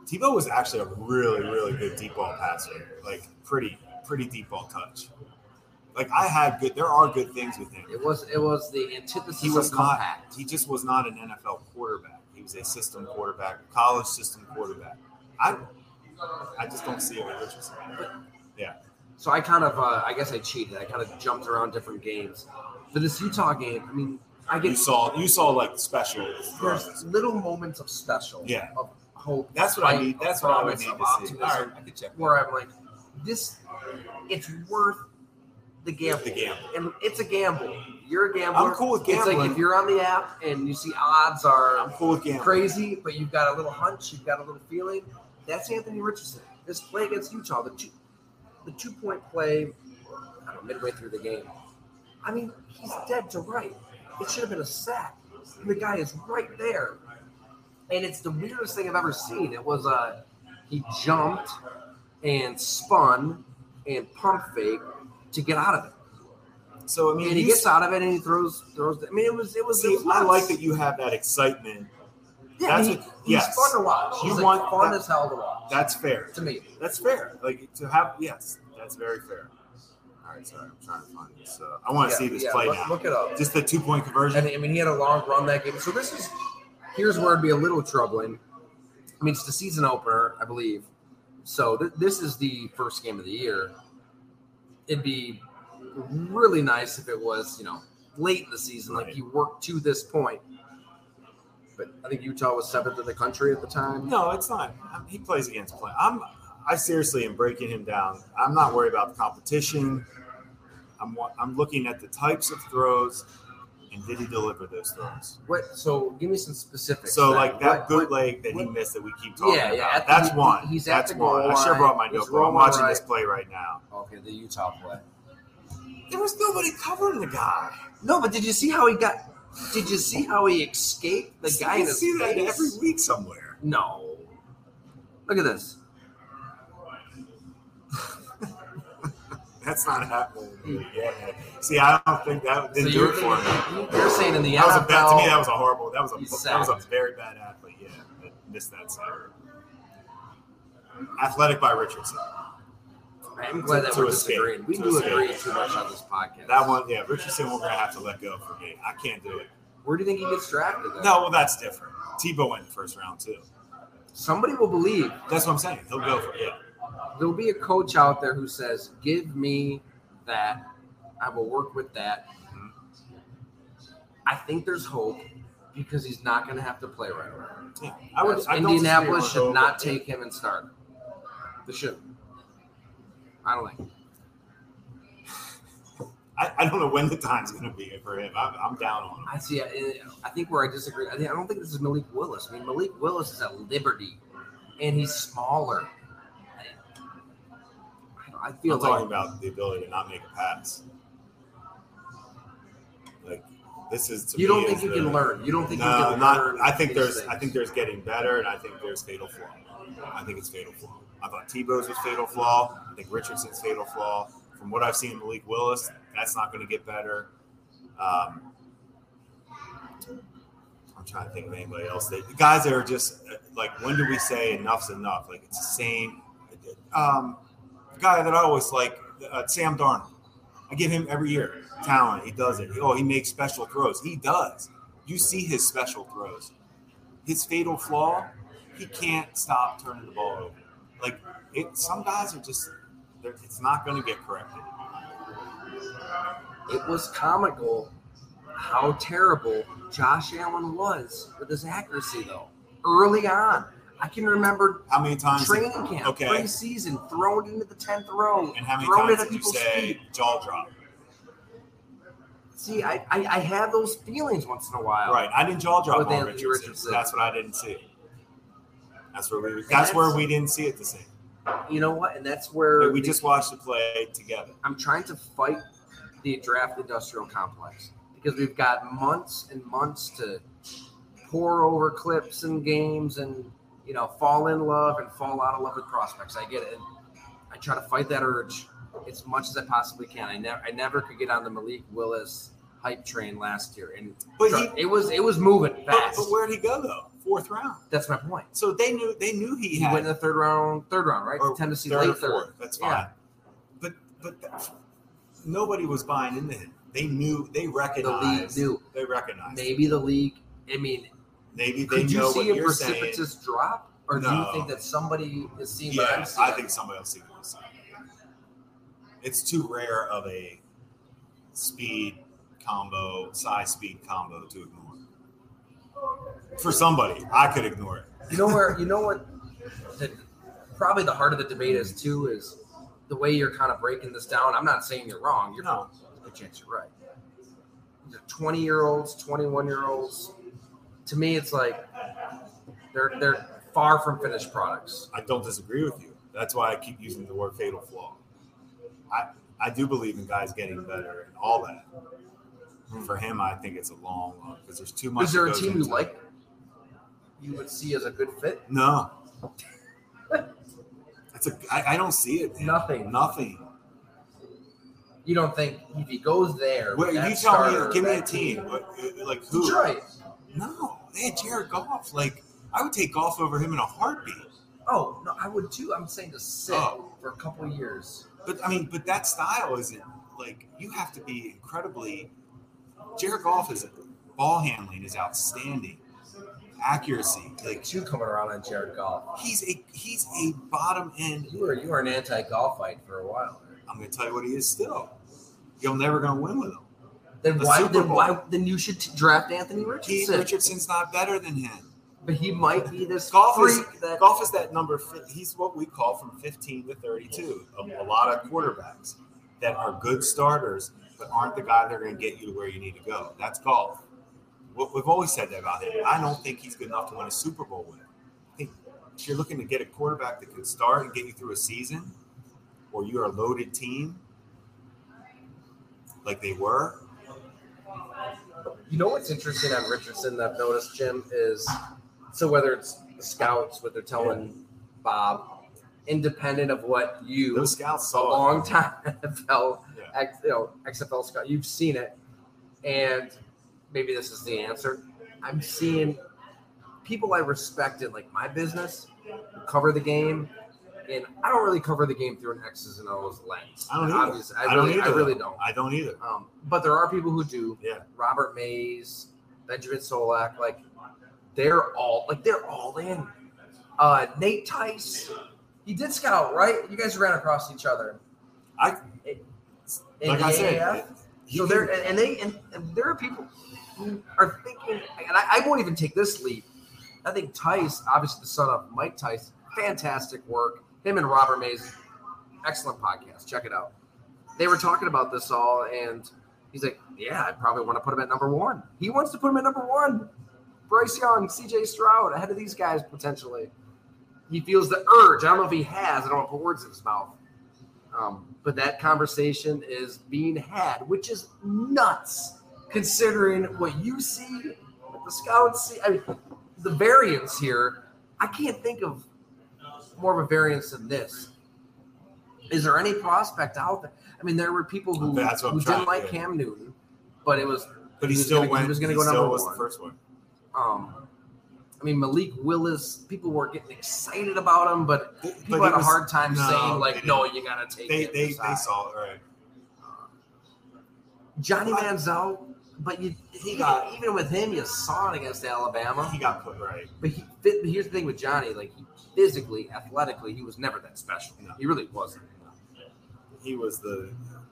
Tebow was actually a really, really good deep ball passer. Like pretty, pretty deep ball touch. Like I had good. There are good things with him. It was it was the antithesis He was of not. compact. He just was not an NFL quarterback. A system quarterback, college system quarterback. I, I just don't see it with Richardson. So I kind of, uh, I guess I cheated. I kind of jumped around different games. For this Utah game, I mean, I get You saw. You saw like the special there's little moments of special, Yeah. of hope. That's what I need. That's what I would need to see. All right, I could check. Where I'm like, this, it's worth the gamble. The gamble. and it's a gamble. You're a gambler. I'm cool with gambling. It's like if you're on the app and you see odds are I'm cool with gambling. crazy, but you've got a little hunch, you've got a little feeling. That's Anthony Richardson. This play against Utah, the two, the two point play, I don't know, midway through the game. I mean, he's dead to right. It should have been a sack. And the guy is right there, and it's the weirdest thing I've ever seen. It was uh, he jumped and spun and pump fake to get out of it. So I mean, And he gets out of it and he throws throws. I mean, it was it was. See, it was I nuts. like that you have that excitement. Yeah, That's he- what- he's yes. fun to watch. You He's want like fun that- as hell to watch. That's fair. to me. That's fair. Like to have yes, that's very fair. All right, sorry, I'm trying to find this. Uh, I want to Yeah, see this yeah, play look, now. Look it up. Just the two point conversion. And I mean, he had a long run that game. So this is here's where it'd be a little troubling. I mean, it's the season opener, I believe. So th- this is the first game of the year. It'd be really nice if it was, you know, late in the season, like Right. you worked to this point. But I think Utah was seventh in the country at the time. No, it's not. Um, He plays against play. I'm. I seriously am breaking him down. I'm not worried about the competition. I'm. I'm looking at the types of throws, and did he deliver those throws? What? So give me some specifics. So then. like that What- what- bootleg that he what- missed that we keep talking Yeah, yeah, about. at the- That's he- one. he's at That's the one. goal I sure brought my He's notebook. I'm watching right. this play right now. Okay, the Utah play. There was nobody covering the guy. No, but did you see how he got? Did you see how he escaped the guy you see that every week somewhere. No. Look at this. That's not happening. Yeah. See, I don't think that didn't do you're, it for me. you're saying in the That was a NFL, bad, to me. That was a horrible. That was a that was a very bad athlete. Yeah, that missed that sack. Athletic by Richardson. I'm glad that we're disagreeing. We do agree too much on this podcast. That one, yeah, Richardson. We're gonna have to let go for me. I can't do it. Where do you think he gets drafted? Then? No, well, that's different. Tebow went in the first round too. Somebody will believe. That's what I'm saying. He'll go for it. Yeah. There'll be a coach out there who says, "Give me that. I will work with that." I think there's hope because he's not going to have to play right away. yeah. I would. I Indianapolis should not take him and start. They should. I don't think. I, I don't know when the time's gonna be for him. I'm, I'm down on him. I see. I, I think where I disagree. I, think, I don't think this is Malik Willis. I mean, Malik Willis is at Liberty, and he's smaller. I, I feel I'm like talking about the ability to not make a pass. Like this is to you don't think you the- can learn. You don't think you No, can not. learn. I think there's. I think there's getting better, and I think there's fatal flaw. I think it's fatal flaw. I thought Tebow's was fatal flaw. I think Richardson's fatal flaw. From what I've seen, in Malik Willis, that's not going to get better. Um, I'm trying to think of anybody else. That, guys that are just like, when do we say enough's enough? Like it's the same. Um, the guy that I always like, uh, Sam Darnold. I give him every year talent. He does it. Oh, he makes special throws. He does. You see his special throws. His fatal flaw, he can't stop turning the ball over. Like it, some guys are just. It's not going to get corrected. it was comical how terrible Josh Allen was with his accuracy, though. Early on, I can remember How many times? training camp, Okay. preseason, thrown into the tenth row, And how many thrown times it at did you people's say feet. jaw drop? See, I, I I have those feelings once in a while. Right. I didn't jaw drop With on Anthony Richardson. Richardson. That's what I didn't see. That's where we. That's, that's- where we didn't see it the same. You know what? And that's where we the- just watched the play together. I'm trying to fight the draft industrial complex because we've got months and months to pour over clips and games and you know fall in love and fall out of love with prospects. I get it. And I try to fight that urge as much as I possibly can. I never I never could get on the Malik Willis hype train last year, and But he. it was it was moving But, fast. but where'd he go though? Fourth round. That's my point. So they knew. They knew he He had. went in the third round, third round, right? Tennessee third late third. fourth. That's fine. Yeah. But but that- nobody was buying into him. They knew, they reckoned The league knew. they recognized. Maybe the league. I mean, Maybe they could you see a you're saying. precipitous drop, or do you think that somebody is seeing I'm Yeah. I think somebody else sees what you're saying. It's too rare of a speed combo, size speed combo to ignore. For somebody, I could ignore it. You know where? You know what? The, probably the heart of the debate is too is the way you're kind of breaking this down. I'm not saying you're wrong. You're No. a chance you're right. The 20 year olds, 21 year olds. To me, it's like they're they're far from finished products. I don't disagree with you. That's why I keep using the word fatal flaw. I I do believe in guys getting better and all that. For him, I think it's a long, long because there's too much. Is there a team you like? You would see as a good fit? No. It's a. I, I don't see it. man. Nothing. Nothing. You don't think if he goes there? Wait, you tell starter, me. Give me a that team. Uh, uh, like who? Detroit. No, they had Jared Goff. Like I would take Goff over him in a heartbeat. Oh no, I would too. I'm saying to sit Oh. for a couple years. But I mean, but that style isn't like you have to be incredibly. Jared Goff is ball handling is outstanding, accuracy like Two coming around on Jared Goff. he's a he's a bottom end. You were you were an anti-Goff fight for a while. I'm going to tell you what he is still. You're never going to win with him. Then The why? Super Then Bowl. why? Then you should draft Anthony Richardson. Richardson's not better than him. But he might be this Goff is that. Goff is that number. He's what we call from 15 to 32. A, a lot of quarterbacks that are good starters, but aren't the guy that are going to get you to where you need to go. That's Goff. We've always said that about him. I don't think he's good enough to win a Super Bowl with. I think if you're looking to get a quarterback that can start and get you through a season, or you're a loaded team, like they were. You know what's interesting on Richardson that I've noticed, Jim, is so whether it's the scouts, what they're telling Bob, independent of what you, Those scouts a saw it. long time NFL, Yeah. X, you know, XFL scout, you've seen it, and maybe this is the answer. I'm seeing people I respect in like my business cover the game, and I don't really cover the game through an X's and O's lens. I don't either. Obviously, I, I don't really, I really though. don't. I don't either. Um, but there are people who do. Yeah. Robert Mays, Benjamin Solak, like they're all like they're all in. Uh, Nate Tice, he did scout, right? You guys ran across each other. I In like I said, So there, and, and they, and, and there are people are thinking, and I, I won't even take this leap. I think Tice, obviously the son of Mike Tice, fantastic work. Him and Robert Mays, excellent podcast. Check it out. They were talking about this all, and he's like, "Yeah, I probably want to put him at number one. He wants to put him at number one. Bryce Young, C.J. Stroud, ahead of these guys potentially. He feels the urge. I don't know if he has. I don't want to put words in his mouth. Um, but that conversation is being had, which is nuts considering what you see, what the scouts see. I mean, the variance here, I can't think of more of a variance than this. Is there any prospect out there? I mean, there were people who, who didn't like to- Cam Newton, but it was but he, he was still gonna- he went. was gonna go still number was one. the first one. um, I mean, Malik Willis, people were getting excited about him, but But people he had a hard time no, saying, like, no, you got to take They him they, they saw it right. Johnny Manziel, but you He even, got- even with him, you saw it against Alabama. He got put right. But he, here's the thing with Johnny, like he, physically, athletically, he was never that special. No. He really wasn't. He was the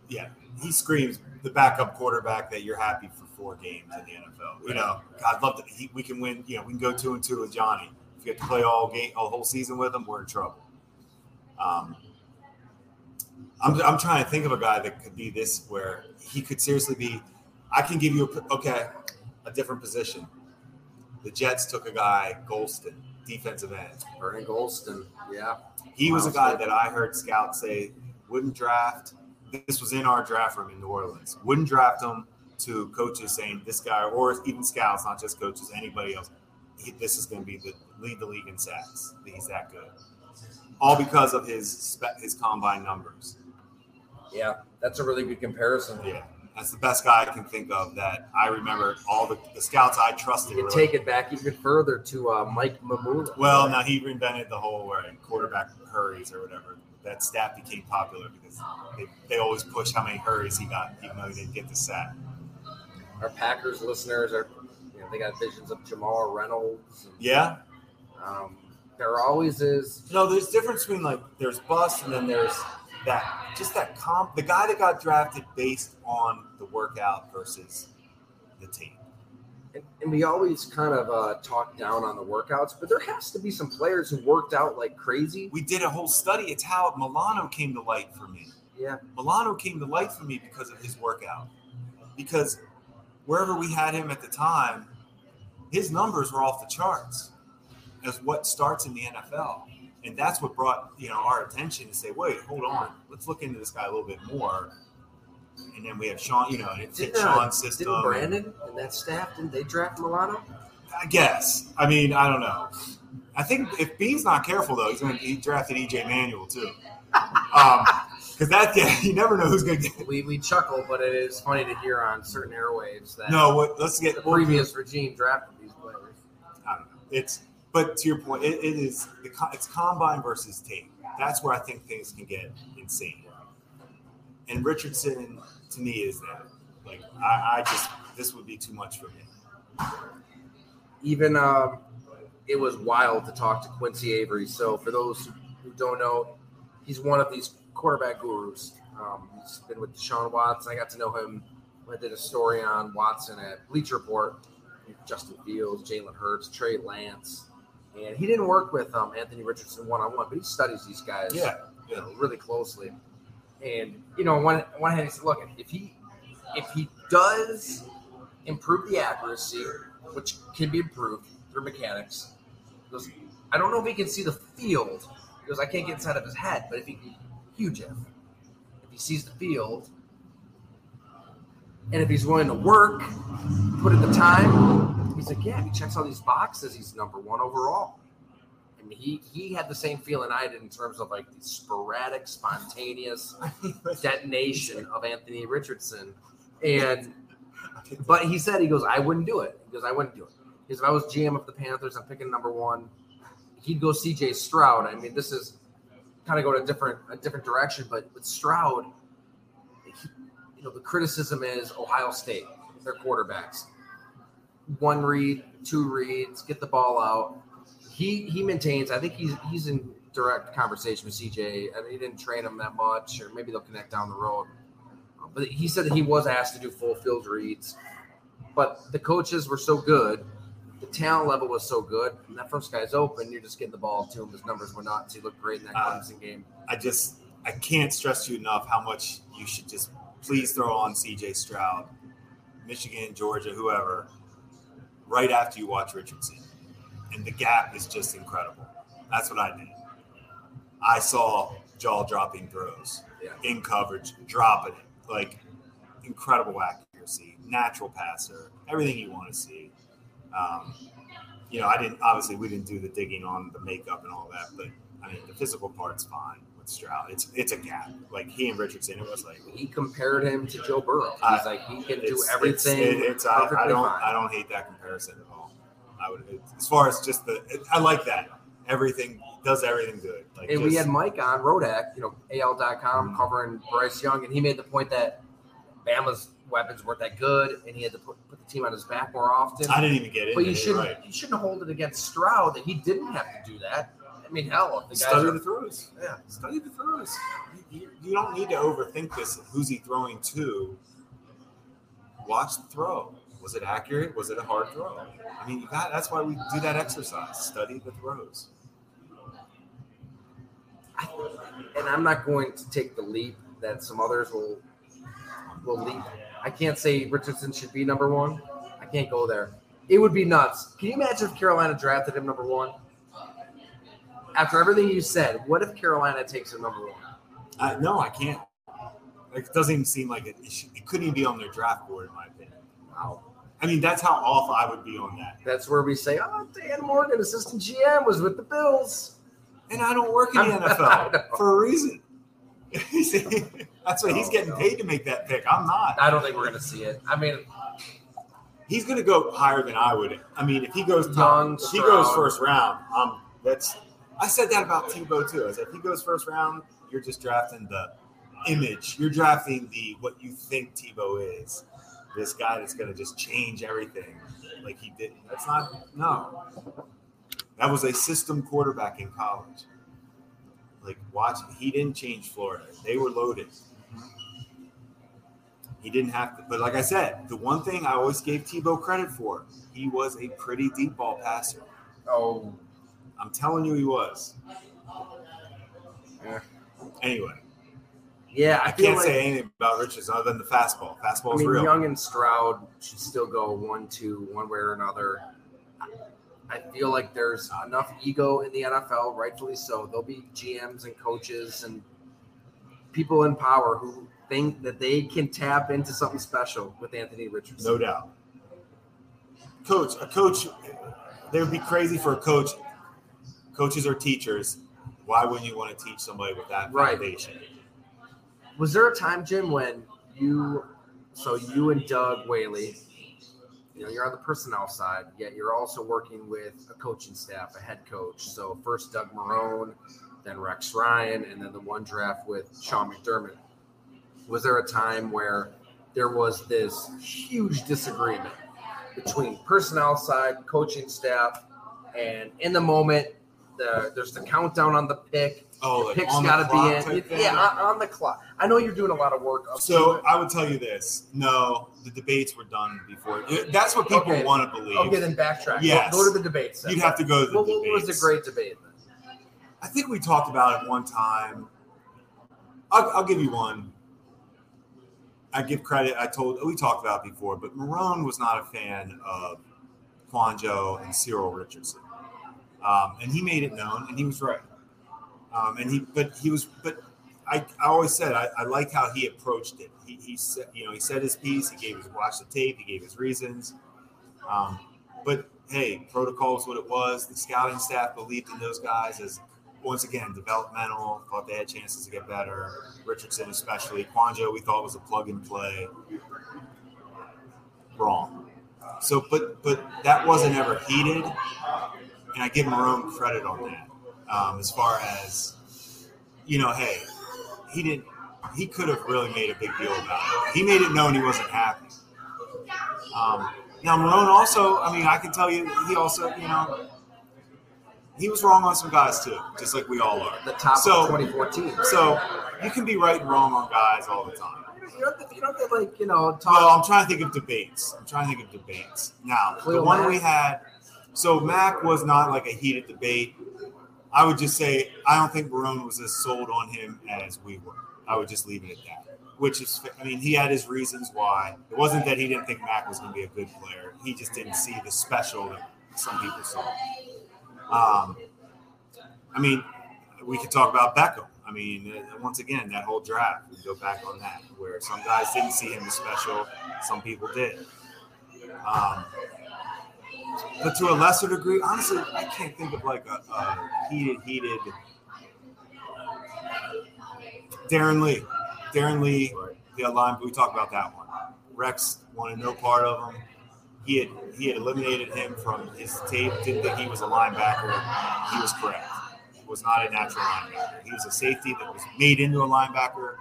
yeah. He screams the backup quarterback that you're happy for four games in the NFL. You know, I'd love to. He, we can win. You know, we can go two and two with Johnny. If you have to play all game, all whole season with him, we're in trouble. Um, I'm, I'm trying to think of a guy that could be this where he could seriously be. I can give you a okay, a different position. The Jets took a guy, Gholston, defensive end. Vernon Gholston, yeah. He was a guy that I heard scouts say wouldn't draft. This was in our draft room in New Orleans. Wouldn't draft him to coaches saying this guy, or even scouts, not just coaches, anybody else. He, this is going to be the lead the league in sacks. He's that good, all because of his his combine numbers. Yeah, that's a really good comparison. Yeah, that's the best guy I can think of that I remember. All the, the scouts I trusted. You can like, take it back even further to uh, Mike Mamula. Well, now he reinvented the whole uh, quarterback hurries or whatever. that stat became popular because they, they always push how many hurries he got, even though he didn't get the sack. Our Packers listeners are, you know, they got visions of Jamal Reynolds. And, Yeah, um, there always is. no, there's difference between like there's bust and then there's that just that comp. The guy that got drafted based on the workout versus the team. And, and we always kind of uh, talk down on the workouts, but there has to be some players who worked out like crazy. We did a whole study. It's how Milano came to light for me. Yeah, Milano came to light for me because of his workout. Because wherever we had him at the time, his numbers were off the charts as what starts in the NFL. And that's what brought, you know, our attention to say, wait, hold on, let's look into this guy a little bit more. And then we have Sean, you know, and it fit Didn't, uh, system. didn't Brandon and that staff didn't they draft Milano? I guess. I mean, I don't know. I think if Beane's not careful though, he's going to he drafted EJ Manuel too. Um, because that yeah, you never know who's going to get. We, we chuckle, but it is funny to hear on certain airwaves that No, what? Let's get the previous regime drafted these players. I don't know. It's but to your point, it, it is the it's combine versus tape. That's where I think things can get insane. And Richardson to me is that. Like I, I just this would be too much for me. Even um, it was wild to talk to Quincy Avery. So for those who don't know, he's one of these quarterback gurus. Um, he's been with Deshaun Watson. I got to know him. I did a story on Watson at Bleacher Report. Justin Fields, Jalen Hurts, Trey Lance, and he didn't work with um, Anthony Richardson one on one, but he studies these guys. Yeah, you know, really closely. And you know, on one, on one hand, he said, "Look, if he if he does improve the accuracy, which can be improved through mechanics, goes, I don't know if he can see the field because I can't get inside of his head, but if he huge if if he sees the field." And if he's willing to work, put in the time, he's like, yeah, he checks all these boxes. He's number one overall. And he he had the same feeling I did in terms of like the sporadic, spontaneous detonation of Anthony Richardson. And but he said he goes, I wouldn't do it. He goes, I wouldn't do it. Because if I was GM of the Panthers, I'm picking number one. He'd go CJ Stroud. I mean, this is kind of going a different a different direction, but with Stroud, he, you know, the criticism is Ohio State, their quarterbacks. One read, two reads, get the ball out. He he maintains. I think he's he's in direct conversation with CJ. I mean, he didn't train him that much, or maybe they'll connect down the road. But he said that he was asked to do full field reads, but the coaches were so good, the talent level was so good, and that first guy's open. You're just getting the ball to him. His numbers were nuts. He looked great in that Uh, Clemson game. I just I can't stress you enough how much you should just please throw on CJ Stroud, Michigan, Georgia, whoever, right after you watch Richardson. And the gap is just incredible. That's what I did. I saw jaw dropping throws Yeah. in coverage, dropping it. Like incredible accuracy, natural passer, everything you want to see. Um, you know, I didn't obviously we didn't do the digging on the makeup and all that, but I mean the physical part's fine Stroud. It's it's a gap. Like he and Richardson, it was like He compared him to Joe Burrow. He's I- like he can do everything. It's, it- it's I, I don't fine. I don't hate that comparison at all. I would as far as just the it, I like that everything does everything good. Like And we had Mike on Rodak, you know, AL.com Mhm. covering Bryce Young, and he made the point that Bama's weapons weren't that good, and he had to put, put the team on his back more often. I didn't even get it. but you shouldn't right. you shouldn't hold it against Stroud that he didn't have to do that. I mean, hell, the Study are, the throws. yeah, Study the throws. You, you, don't need to overthink this. Who's he throwing to? Watch the throw. Was it accurate? Was it a hard throw? I mean, you got, that's why we do that exercise. Study the throws. and I'm not going to take the leap that some others will will leap. I can't say Richardson should be number one. I can't go there. It would be nuts. Can you imagine if Carolina drafted him number one? After everything you said, what if Carolina takes a number one? Uh, no, I can't. Like, it doesn't even seem like it. It, should, it couldn't even be on their draft board, in my opinion. Wow. I mean, that's how off I would be on that. That's where we say, oh, Dan Morgan, assistant GM, was with the Bills. And I don't work in the I'm- I know. NFL for a reason. that's why he's Oh, getting no. paid to make that pick. I'm not. I don't think we're going to see it. I mean, He's going to go higher than I would. I mean, if he goes top, Young, he goes first round, um, that's. I said that about Tebow too. I said if he goes first round, you're just drafting the image. You're drafting the what you think Tebow is. This guy that's going to just change everything, like he did. That's not no. That was a system quarterback in college. Like watch, he didn't change Florida. They were loaded. He didn't have to. But like I said, the one thing I always gave Tebow credit for, he was a pretty deep ball passer. Oh, I'm telling you, he was. Yeah. Anyway, yeah. I, I can't like, say anything about Richards other than the fastball. I Fastball's mean, real. Young and Stroud should still go one, two, one way or another. I feel like there's enough ego in the NFL, rightfully so. There'll be GMs and coaches and people in power who think that they can tap into something special with Anthony Richardson. No doubt. Coach, a coach, they would be crazy for a coach. Coaches are teachers. Why wouldn't you want to teach somebody with that Right. foundation? Was there a time, Jim, when you, so you and Doug Whaley, you know, you're on the personnel side, yet you're also working with a coaching staff, a head coach. So first Doug Marone, then Rex Ryan, and then the one draft with Sean McDermott. Was there a time where there was this huge disagreement between personnel side, coaching staff, and in the moment, the, there's the countdown on the pick, Oh, like picks got to be in. thing? Yeah, on, the clock. I know you're doing a lot of work. Up So. I would tell you this: no, the debates were done before. That's what people Okay. want to believe. okay, then backtrack. Go- Yes. Go, to the debates. then. You'd have to go to the What, what was the great debate then? I think we talked about it one time. I'll, I'll give you one. I give credit. I told we talked about it before, but Marone was not a fan of Kouandjio and Cyril Richardson, um, and he made it known, and he was right. Um, and he, but he was, but I, I always said I, I liked how he approached it. He, he said, you know, he said his piece. He gave his watch the tape. He gave his reasons. Um, but hey, protocol is what it was. The scouting staff believed in those guys as once again developmental. Thought they had chances to get better. Richardson, especially Kouandjio, we thought was a plug and play. Wrong. So, but but that wasn't ever heated, and I give Marone credit on that. Um, as far as you know, hey, he didn't. He could have really made a big deal about it. He made it known he wasn't happy. Um, now Marone also, I mean, I can tell you, he also, you know, he was wrong on some guys too, just like we all are. The top So- of 2014. So you can be right and wrong on guys all the time. you don't, have to, you don't have to, like, you know, talk. Well, I'm trying to think of debates. I'm trying to think of debates. Now, the one Mack. we had, so Mac was not like a heated debate. I would just say I don't think Marone was as sold on him as we were. I would just leave it at that. Which is, I mean, he had his reasons why. It wasn't that he didn't think Mac was going to be a good player. He just didn't see the special that some people saw. Um, I mean, we could talk about Beckham. I mean, uh, once again, that whole draft, we go back on that, where some guys didn't see him as special, some people did. Um, but to a lesser degree, honestly, I can't think of like a, a heated, heated. Uh, Darron Lee, Darron Lee, the line. We talked about that one. Rex wanted no part of him. He had he had eliminated him from his tape. Didn't think he was a linebacker. He was correct. He was not a natural linebacker. He was a safety that was made into a linebacker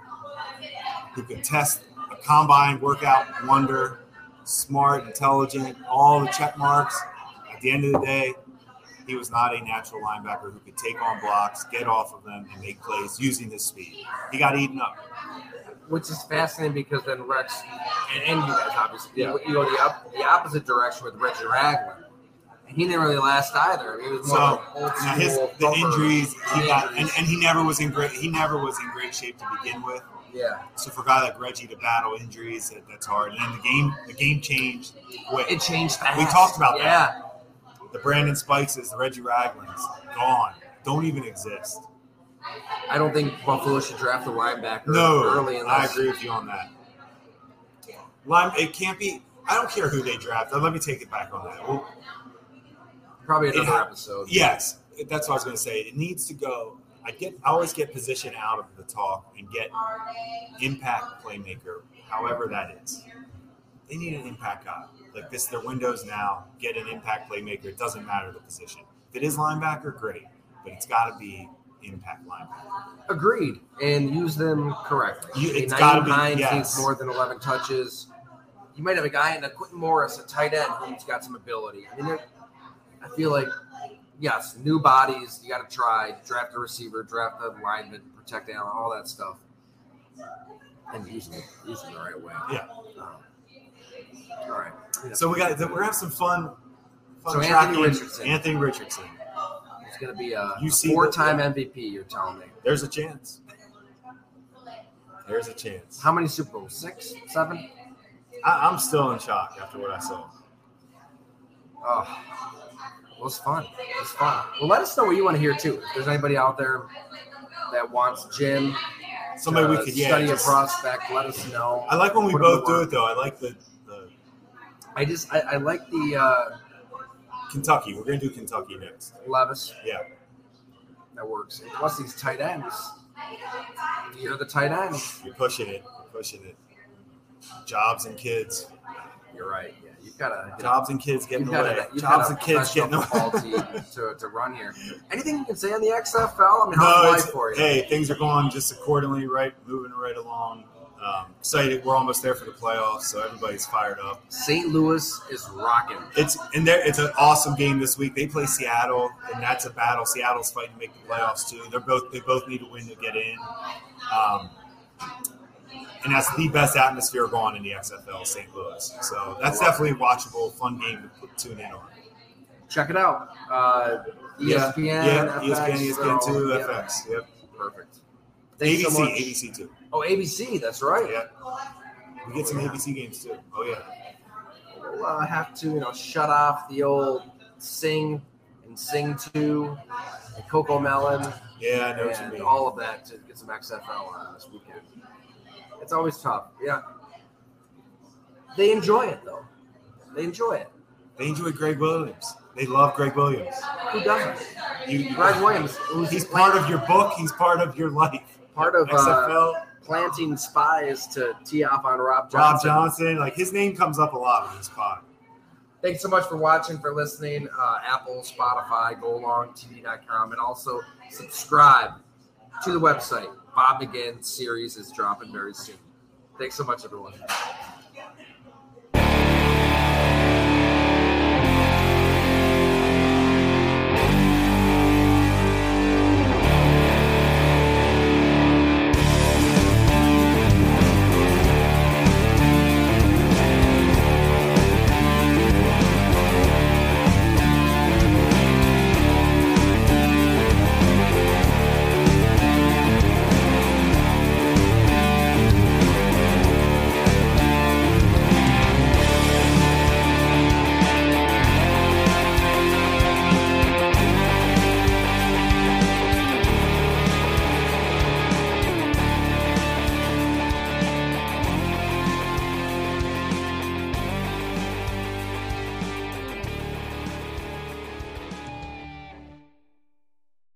who could test a combine workout wonder, smart, intelligent, all the check marks. At the end of the day, he was not a natural linebacker who could take on blocks, get off of them, and make plays using his speed. He got eaten up. which is fascinating because then Rex and, and you guys obviously Yeah. you, go the, up, the opposite direction with Reggie Ragland. And he didn't really last either. He was So of old now his the injuries he got, and, and he never was in great. He never was in great shape to begin with. Yeah, So for a guy like Reggie to battle injuries, that, that's hard. And then the game, the game changed quick. it changed fast. We talked about that. yeah. The Brandon Spikeses, the Reggie Raglands, gone. Don't even exist. I don't think Buffalo should draft a linebacker No, early. I Unless, agree with you on that. Line, it can't be. I don't care who they draft. Let me take it back on that. Well, Probably another ha- episode. Yes, that's what I was going to say. It needs to go. I get. I always get position out of the talk and get impact playmaker, however that is. They need an impact guy. Like this, their windows now. Get an impact playmaker. It doesn't matter the position. If it is linebacker, great, but it's got to be impact linebacker. Agreed, and use them correctly. You- it's gotta be- Hines yes. more than 11 touches. You might have a guy in a Quintin Morris, a tight end, who's got some ability. I mean, I feel like, yes, new bodies. You got to try draft a receiver, draft a lineman, protect Allen, all that stuff, and use them, use them the right way. Yeah. Um, all right. So we got we're gonna have some fun. fun So Anthony Richardson. Anthony Richardson. Going to be a You see the- four-time MVP. You're telling me. There's a chance. There's a chance. How many Super Bowls? Six, seven? I, I'm still in shock after what I saw. Oh, it was fun. It was fun. Well, let us know what you want to hear too. If there's anybody out there that wants Jim Somebody we could yeah. study just- a prospect, let us know. I like when we Put both do it though. I like the, the I just I, I like the uh, Kentucky. We're gonna do Kentucky next. Levis. Yeah. That works. And plus these tight ends. You're the tight end. You're pushing it. You're pushing it. Jobs and kids. You're right. You've got to. Jobs and kids getting away. a, you've Jobs and kids getting away. to, to run here. Anything you can say on the XFL? I mean, No, how's life for you? hey, things are going just accordingly, right? Moving right along. Um, excited. We're almost there for the playoffs, so everybody's fired up. St. Louis is rocking. It's and there. It's an awesome game this week. They play Seattle, and that's a battle. Seattle's fighting to make the playoffs too. They're both they both need to win to get in. Um, and that's the best atmosphere going in the XFL, St. Louis. So that's definitely a watchable, fun game to put, tune in on. Check it out. Uh, Yeah, ESPN, yeah, E FX, ESPN, ESPN so, two, yeah. FX, yep. Perfect. ABC, so. ABC too. Oh, ABC. That's right. Yeah, we get some ABC games too. Oh yeah. We'll uh, have to, you know, shut off the old Sing and Sing Two, and Coco Melon, Yeah, I know what you and mean. all of that to get some XFL on this weekend. It's always tough. Yeah. They enjoy it though. They enjoy it. They enjoy Gregg Williams. They love Gregg Williams. Who doesn't? You, Gregg Williams, He's part of your book. He's part of your life. part of uh, planting spies to tee off on Rob Rob Johnson. Johnson, like his name comes up a lot in this pod. Thanks so much for watching, for listening. Uh, Apple, Spotify, GoLongTD.com, and also subscribe to the website. Bob McGinn series is dropping very soon. Thanks so much, everyone.